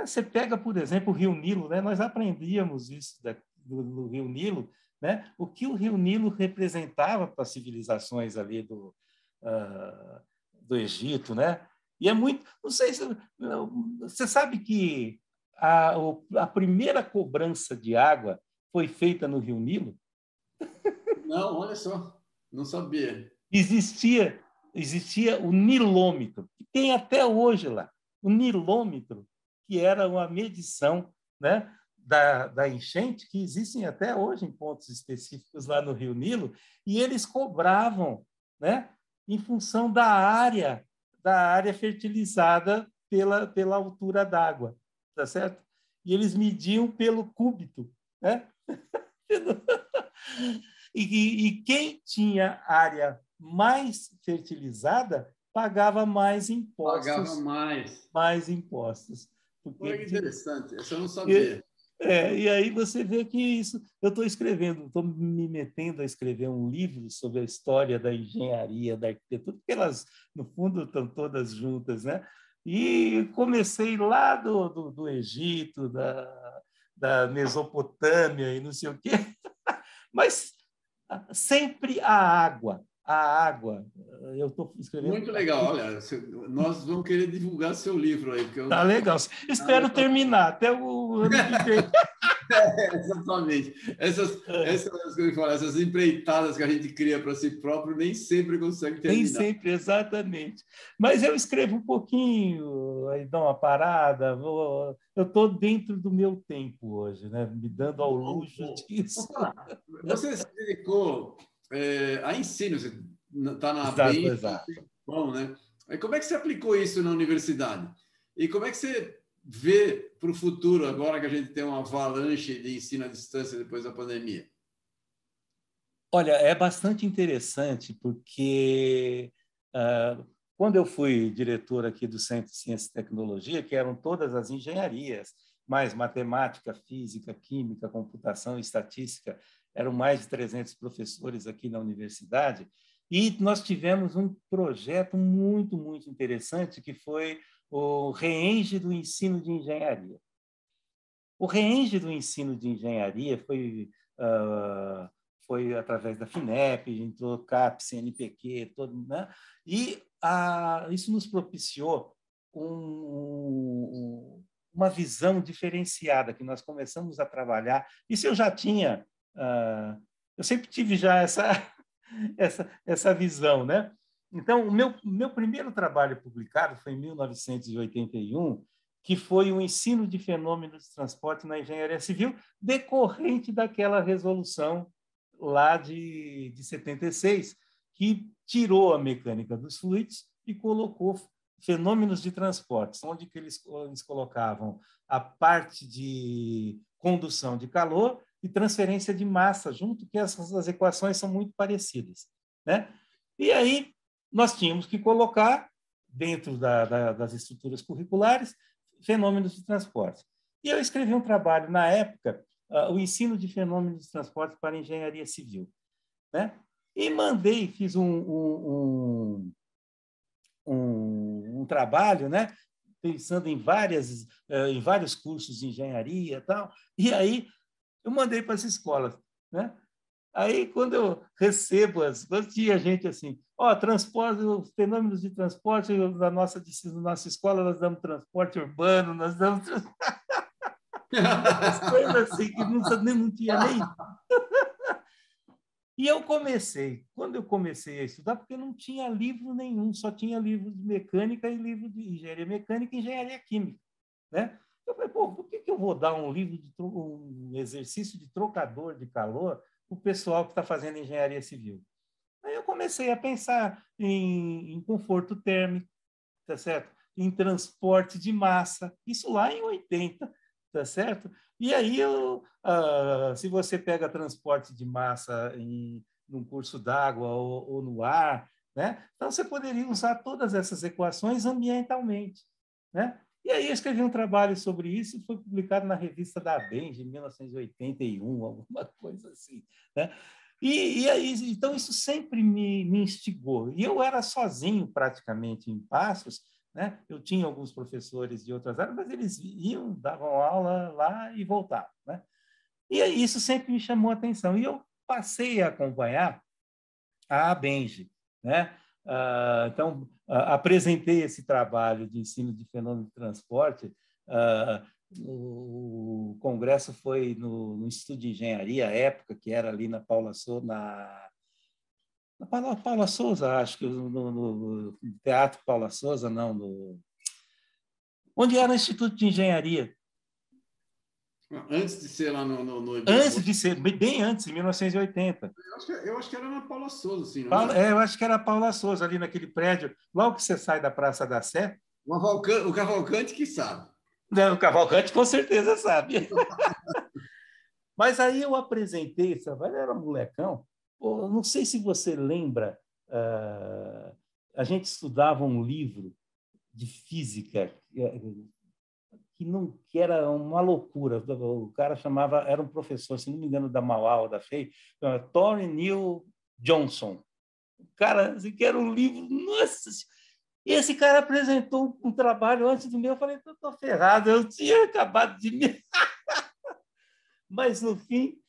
você pega, por exemplo, o Rio Nilo, né? Nós aprendíamos isso da, do, do, Rio Nilo, né? O que o Rio Nilo representava para as civilizações ali do uh, do Egito, né? E é muito, não sei se você sabe que a, a primeira cobrança de água foi feita no Rio Nilo. Não, olha só, não sabia. Existia, existia o nilômetro, que tem até hoje lá. O nilômetro, que era uma medição né, da, da enchente, que existem até hoje em pontos específicos lá no Rio Nilo, e eles cobravam né, em função da área, da área fertilizada pela, pela altura d'água, tá certo? E eles mediam pelo cúbito, né? E, e quem tinha área mais fertilizada pagava mais impostos. Pagava mais. Mais impostos. Porque Olha que interessante, isso eu não sabia. É, e aí você vê que isso. Eu estou escrevendo, estou me metendo a escrever um livro sobre a história da engenharia, da arquitetura, porque elas, no fundo, estão todas juntas, né? E comecei lá do, do, do Egito, da, da Mesopotâmia e não sei o quê. Mas sempre a água. A água. Eu estou escrevendo. Muito legal. Olha, nós vamos querer divulgar seu livro aí. Porque eu... Tá legal. Espero ah, terminar até o ano que vem. é, exatamente. Essas, é. essas, essas empreitadas que a gente cria para si próprio nem sempre consegue terminar. Nem sempre, exatamente. Mas eu escrevo um pouquinho, aí dou uma parada, vou... eu estou dentro do meu tempo hoje, né? me dando ao luxo disso. Você se dedicou é, a ensino, você está na exato, bem, exato. bom, né? Como é que você aplicou isso na universidade? E como é que você vê para o futuro, agora que a gente tem uma avalanche de ensino à distância depois da pandemia? Olha, é bastante interessante, porque uh, quando eu fui diretor aqui do Centro de Ciência e Tecnologia, que eram todas as engenharias, mais matemática, física, química, computação e estatística, eram mais de 300 professores aqui na universidade, e nós tivemos um projeto muito, muito interessante, que foi o REENGE do ensino de engenharia. O REENGE do ensino de engenharia foi, uh, foi através da FINEP, entrou CAP, CNPq, todo, né? e isso nos propiciou um, uma visão diferenciada, que nós começamos a trabalhar. Isso eu já tinha, uh, eu sempre tive já essa, essa, essa visão, né? Então, o meu, meu primeiro trabalho publicado foi em 1981, que foi o ensino de fenômenos de transporte na engenharia civil, decorrente daquela resolução lá de, de 76, que tirou a mecânica dos fluidos e colocou fenômenos de transporte, onde que eles, eles colocavam a parte de condução de calor e transferência de massa junto, que essas as equações são muito parecidas. Né? E aí nós tínhamos que colocar, dentro da, da, das estruturas curriculares, fenômenos de transporte. E eu escrevi um trabalho, na época, uh, o ensino de fenômenos de transporte para engenharia civil. Né? E mandei, fiz um, um, um, um trabalho, né? pensando em, várias, uh, em vários cursos de engenharia e tal, e aí eu mandei para as escolas. Né? Aí, quando eu recebo, as, tinha gente assim, ó, oh, transporte, os fenômenos de transporte da nossa, da nossa escola, nós damos transporte urbano, nós damos. coisas assim que não, não tinha nem. E eu comecei, quando eu comecei a estudar, porque não tinha livro nenhum, só tinha livro de mecânica e livro de engenharia mecânica e engenharia química, né? Eu falei, pô, por que, que eu vou dar um livro de um exercício de trocador de calor para o pessoal que está fazendo engenharia civil? Aí eu comecei a pensar em, em conforto térmico, tá certo? Em transporte de massa, isso lá em 80, tá certo? E aí, eu, uh, se você pega transporte de massa em num curso d'água ou, ou, no ar, né? Então você poderia usar todas essas equações ambientalmente, né? E aí eu escrevi um trabalho sobre isso e foi publicado na revista da Benji em 1981, alguma coisa assim, né? E, e aí, então isso sempre me, me instigou. E eu era sozinho praticamente em Passos, né? Eu tinha alguns professores de outras áreas, mas eles iam, davam aula lá e voltavam. Né? E isso sempre me chamou a atenção. E eu passei a acompanhar a Benji. Né? Uh, então, uh, apresentei esse trabalho de ensino de fenômeno de transporte. Uh, o congresso foi no, no, Instituto de Engenharia, à época, que era ali na Paula Souza, na na Paula, Paula Souza, acho que no, no, no, Teatro Paula Souza, não, no... onde era o Instituto de Engenharia. Antes de ser lá no. no, no... Antes de ser, bem antes, em 1980. Eu acho que, eu acho que era na Paula Souza, sim. Paula, é, eu acho que era Paula Souza, ali naquele prédio, logo que você sai da Praça da Sé. O Cavalcante que sabe. Não, o Cavalcante com certeza sabe. Mas aí eu apresentei, trabalho, era um molecão, não sei se você lembra, uh, a gente estudava um livro de física que não que era uma loucura. O cara chamava, era um professor, se não me engano, da Mauá da FEI, Tony Neil Johnson. O cara, assim, que era um livro, nossa, esse cara apresentou um trabalho antes do meu, eu falei, estou ferrado, eu tinha acabado de me... Mas, no fim,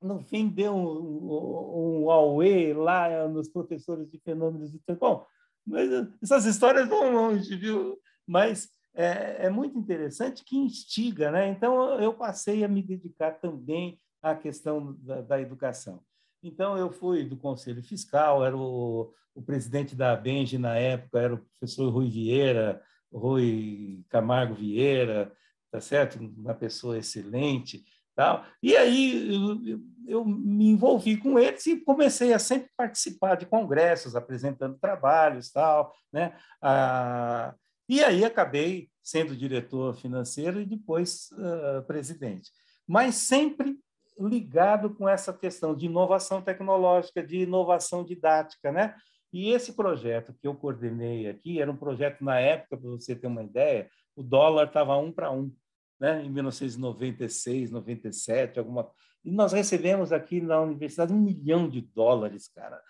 no fim deu um, um auê lá nos professores de fenômenos de tempo. Bom, mas essas histórias vão longe, viu? Mas é, é, muito interessante que instiga, né? Então eu passei a me dedicar também à questão da, da educação. Então eu fui do Conselho Fiscal, era o, o presidente da Benji na época, era o professor Rui Vieira, Rui Camargo Vieira, tá certo? Uma pessoa excelente. Tal. E aí eu, eu, me envolvi com eles e comecei a sempre participar de congressos, apresentando trabalhos, tal, né? Ah, e aí acabei sendo diretor financeiro e depois uh, presidente. Mas sempre ligado com essa questão de inovação tecnológica, de inovação didática, né? E esse projeto que eu coordenei aqui era um projeto na época, para você ter uma ideia, o dólar estava um para um né, em 1996, 97, alguma. E nós recebemos aqui na universidade um milhão de dólares, cara.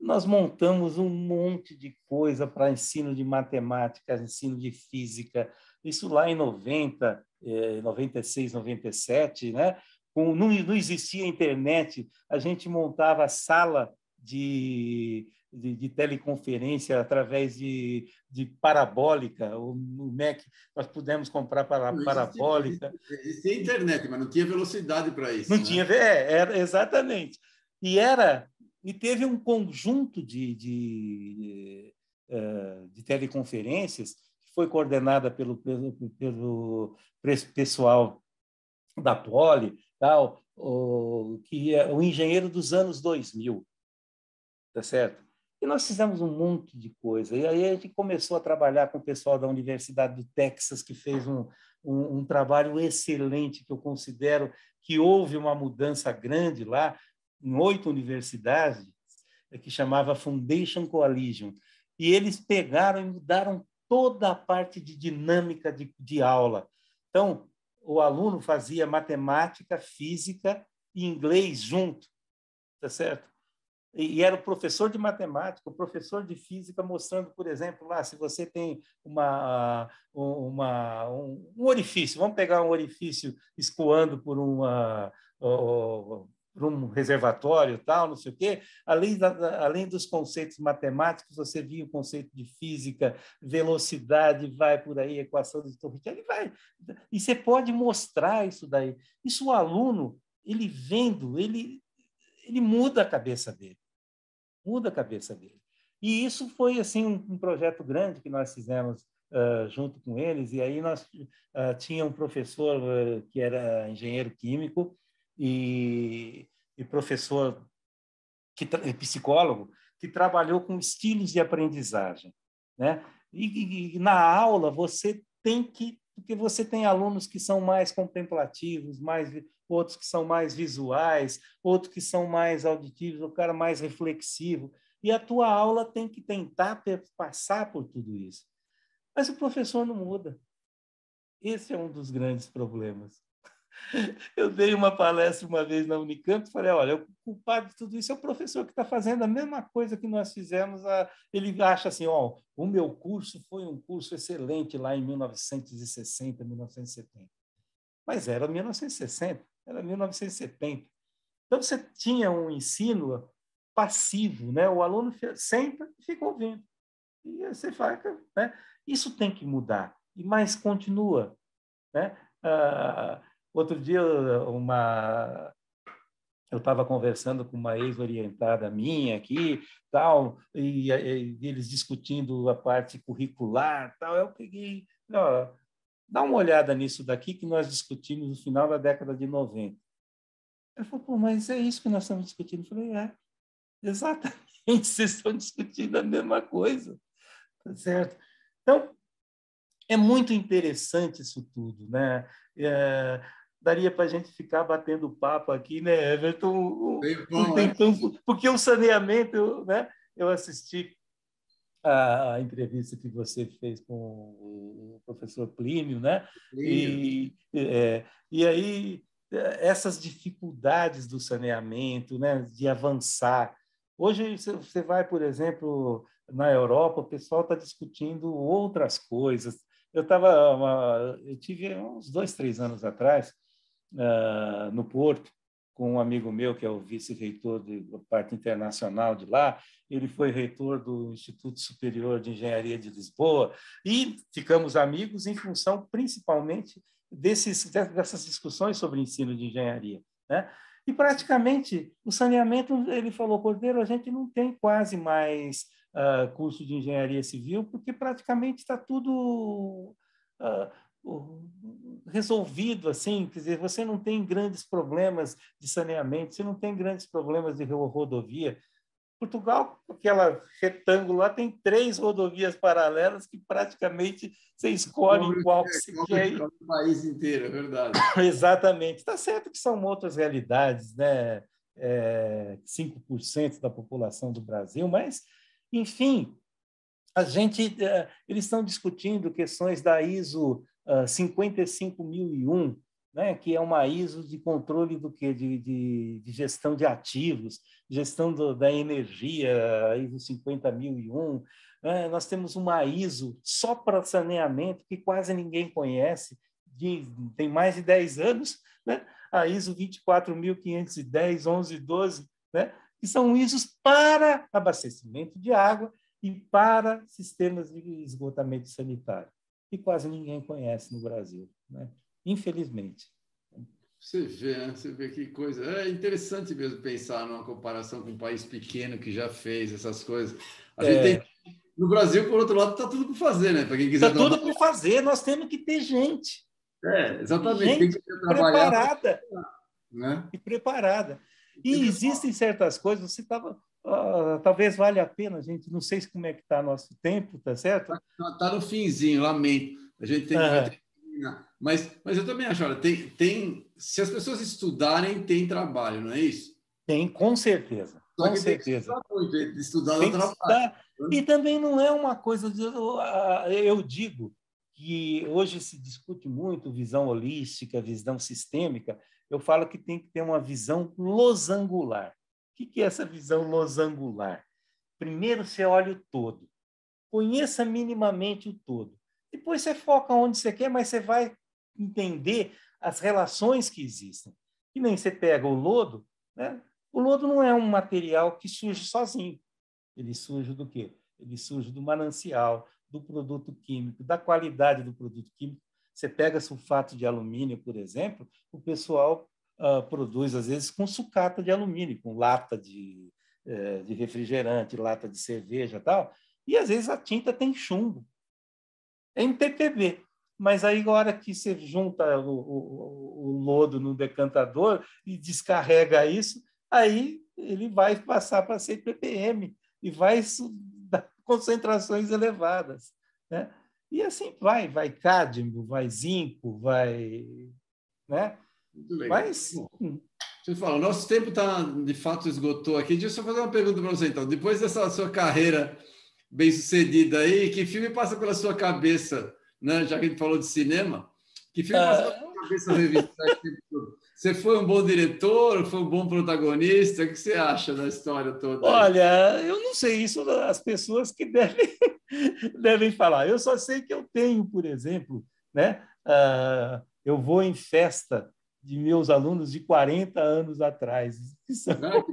Nós montamos um monte de coisa para ensino de matemática, ensino de física, isso lá em 90, eh, 96, 97, né? Com, não, não existia internet, a gente montava sala de de, de teleconferência através de, de parabólica. O, o Mac, nós pudemos comprar para não, parabólica. Existia internet, mas não tinha velocidade para isso. Não né? tinha, é, era, exatamente. E era e teve um conjunto de, de, eh, de teleconferências que foi coordenada pelo, pelo, pelo pessoal da Poli, tal, o, que é o engenheiro dos anos 2000, tá certo? E nós fizemos um monte de coisa. E aí a gente começou a trabalhar com o pessoal da Universidade do Texas, que fez um, um, um trabalho excelente, que eu considero que houve uma mudança grande lá, em oito universidades, que chamava Foundation Coalition. E eles pegaram e mudaram toda a parte de dinâmica de, de aula. Então, o aluno fazia matemática, física e inglês junto, tá certo? e era o professor de matemática, o professor de física mostrando, por exemplo, lá se você tem uma, uma um, orifício, vamos pegar um orifício escoando por uma para um reservatório, tal, não sei o quê. Além, da, além dos conceitos matemáticos, você via o conceito de física, velocidade, vai por aí, equação de Torricelli, vai. E você pode mostrar isso daí. Isso o aluno, ele vendo, ele, ele muda a cabeça dele. Muda a cabeça dele. E isso foi assim um, um projeto grande que nós fizemos uh, junto com eles. E aí nós uh, tinha um professor uh, que era engenheiro químico e, e professor que psicólogo que trabalhou com estilos de aprendizagem, né? E, e, na aula você tem que porque você tem alunos que são mais contemplativos, mais outros que são mais visuais, outros que são mais auditivos, o cara mais reflexivo. E a tua aula tem que tentar passar por tudo isso. Mas o professor não muda. Esse é um dos grandes problemas. Eu dei uma palestra uma vez na Unicamp e falei: olha, o culpado de tudo isso é o professor que está fazendo a mesma coisa que nós fizemos. A... Ele acha assim: ó, o meu curso foi um curso excelente lá em 1960, 1970. Mas era 1960, era 1970. Então você tinha um ensino passivo, né? O aluno senta e fica ouvindo. E você faz, né? Isso tem que mudar. E mais continua, né? Ah, Outro dia, uma eu estava conversando com uma ex-orientada minha aqui, tal, e, e, eles discutindo a parte curricular, tal. Eu peguei, ó, dá uma olhada nisso daqui que nós discutimos no final da década de 90. Ele falou, pô, mas é isso que nós estamos discutindo. Eu falei, é, exatamente, vocês estão discutindo a mesma coisa, tá certo? Então, é muito interessante isso tudo, né? É, daria para a gente ficar batendo papo aqui, né, Everton? Bom, né? porque o saneamento, né? Eu assisti a, entrevista que você fez com o professor Plínio, né? E, é, e aí essas dificuldades do saneamento, né? De avançar. Hoje você vai, por exemplo, na Europa, o pessoal está discutindo outras coisas. Eu estava, eu tive uns dois, três anos atrás, uh, no Porto, com um amigo meu, que é o vice-reitor da parte internacional de lá. Ele foi reitor do Instituto Superior de Engenharia de Lisboa e ficamos amigos em função, principalmente, desses, dessas discussões sobre ensino de engenharia. Né? E, praticamente, o saneamento, ele falou, Cordeiro, a gente não tem quase mais uh, curso de engenharia civil, porque praticamente está tudo... Uh, resolvido assim, quer dizer, você não tem grandes problemas de saneamento, você não tem grandes problemas de rodovia. Portugal, aquela retângulo lá, tem três rodovias paralelas que praticamente você escolhe qual que você quer. O país inteiro, é verdade. Exatamente. Está certo que são outras realidades, né? É, 5% da população do Brasil, mas, enfim, a gente, é, eles estão discutindo questões da ISO 55001, né, que é uma ISO de controle do que de, de, de, gestão de ativos, gestão do, da energia, ISO 50001. Né? Nós temos uma ISO só para saneamento que quase ninguém conhece, de, tem mais de 10 anos, né? a ISO 24510, 1112, né? que são ISOs para abastecimento de água e para sistemas de esgotamento sanitário que quase ninguém conhece no Brasil, né? infelizmente. Você vê, né? Você vê que coisa. É interessante mesmo pensar numa comparação com um país pequeno que já fez essas coisas. A é... gente tem. No Brasil, por outro lado, está tudo por fazer, né? Para quem quiser. Está tudo por fazer, nós temos que ter gente. É, exatamente. Gente preparada. Né? E preparada. E existem certas coisas, você estava Uh, talvez valha a pena, gente. Não sei como é que está nosso tempo, tá certo? Está tá no finzinho, lamento. A gente tem que terminar. Mas, mas eu também acho, olha, tem, tem, se as pessoas estudarem, tem trabalho, não é isso? Tem, com certeza. Só com certeza. Muito, estudar tem trabalho. Estudar. E também não é uma coisa de. Eu digo que hoje se discute muito visão holística, visão sistêmica. Eu falo que tem que ter uma visão losangular o que é essa visão losangular? Primeiro você olha o todo, conheça minimamente o todo. Depois você foca onde você quer, mas você vai entender as relações que existem. E nem você pega o lodo Né? O lodo não é um material que surge sozinho. Ele surge do quê? Ele surge do manancial, do produto químico, da qualidade do produto químico. Você pega sulfato de alumínio, por exemplo, o pessoal uh, produz, às vezes, com sucata de alumínio, com lata de, uh, de refrigerante, lata de cerveja e tal, e às vezes a tinta tem chumbo. É MPPB. Mas aí, na hora que você junta o, o, o lodo no decantador e descarrega isso, aí ele vai passar para ser ppm e vai dar concentrações elevadas. Né? E assim vai, vai cádmio, vai zinco, vai. Né? Muito legal. Mas. Hum. Você fala, o nosso tempo tá, de fato esgotou aqui. Deixa eu só fazer uma pergunta para você, então. Depois dessa sua carreira bem sucedida aí, que filme passa pela sua cabeça né? já que a gente falou de cinema, que filme passou na ah. cabeça revistar Você foi um bom diretor, foi um bom protagonista? O que você acha da história toda? Olha, eu não sei isso as pessoas que devem, devem falar. Eu só sei que eu tenho, por exemplo, né? Uh, eu vou em festa de meus alunos de 40 anos atrás. Ah,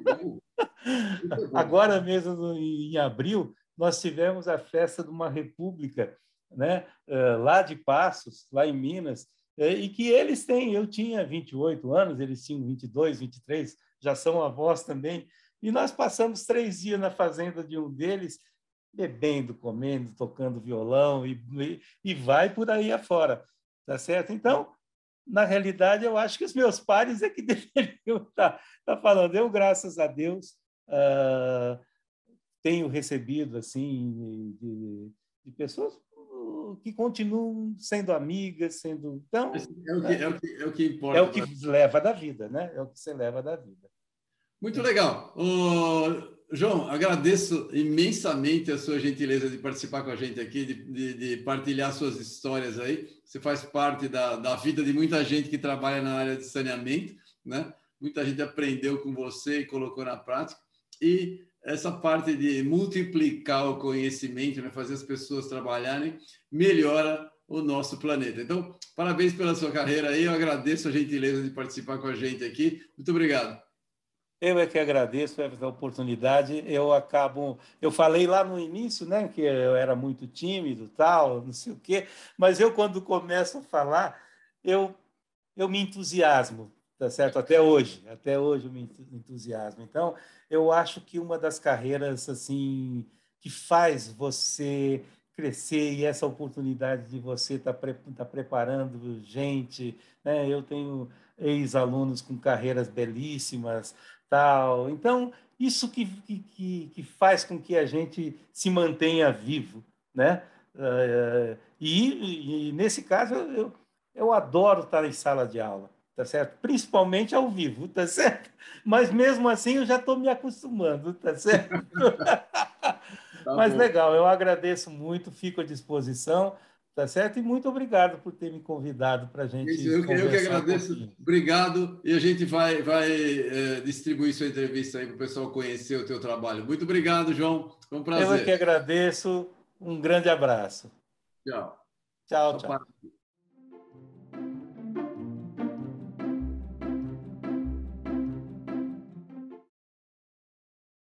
Agora mesmo, em abril, nós tivemos a festa de uma república né, eh, lá de Passos, lá em Minas, eh, e que eles têm. Eu tinha 28 anos, eles tinham 22, 23, já são avós também. E nós passamos três dias na fazenda de um deles, bebendo, comendo, tocando violão e, e vai por aí afora, tá certo? Então, na realidade, eu acho que os meus pares é que deveriam estar, tá, estar tá falando. Eu, graças a Deus, uh, tenho recebido assim de, de pessoas que continuam sendo amigas, sendo. Então, é o que, é o que, é o que importa. É o que leva da vida, né? É o que você leva da vida. Muito legal. João, agradeço imensamente a sua gentileza de participar com a gente aqui, de, de, de partilhar suas histórias aí. Você faz parte da, da vida de muita gente que trabalha na área de saneamento, né? Muita gente aprendeu com você e colocou na prática. E essa parte de multiplicar o conhecimento, né, fazer as pessoas trabalharem, melhora o nosso planeta. Então, parabéns pela sua carreira aí, eu agradeço a gentileza de participar com a gente aqui. Muito obrigado. Eu é que agradeço a oportunidade. Eu acabo, eu falei lá no início, né, que eu era muito tímido, tal, não sei o quê, mas eu quando começo a falar, eu eu me entusiasmo, tá certo? Até hoje, até hoje eu me entusiasmo. Então, eu acho que uma das carreiras assim que faz você crescer e essa oportunidade de você estar tá, pre tá preparando gente, né? Eu tenho ex-alunos com carreiras belíssimas, tal. Então, isso que, que, que faz com que a gente se mantenha vivo, né? Uh, e, e, nesse caso, eu, eu adoro estar em sala de aula tá certo? Principalmente ao vivo, tá certo? Mas mesmo assim eu já estou me acostumando, tá certo? Tá Mas bom. legal, eu agradeço muito, fico à disposição, tá certo? E muito obrigado por ter me convidado para a gente. Isso, eu, eu, que agradeço, um obrigado. E a gente vai, vai é, distribuir sua entrevista aí para o pessoal conhecer o teu trabalho. Muito obrigado, João. Foi um prazer. Eu que agradeço. Um grande abraço. Tchau. Tchau, tchau.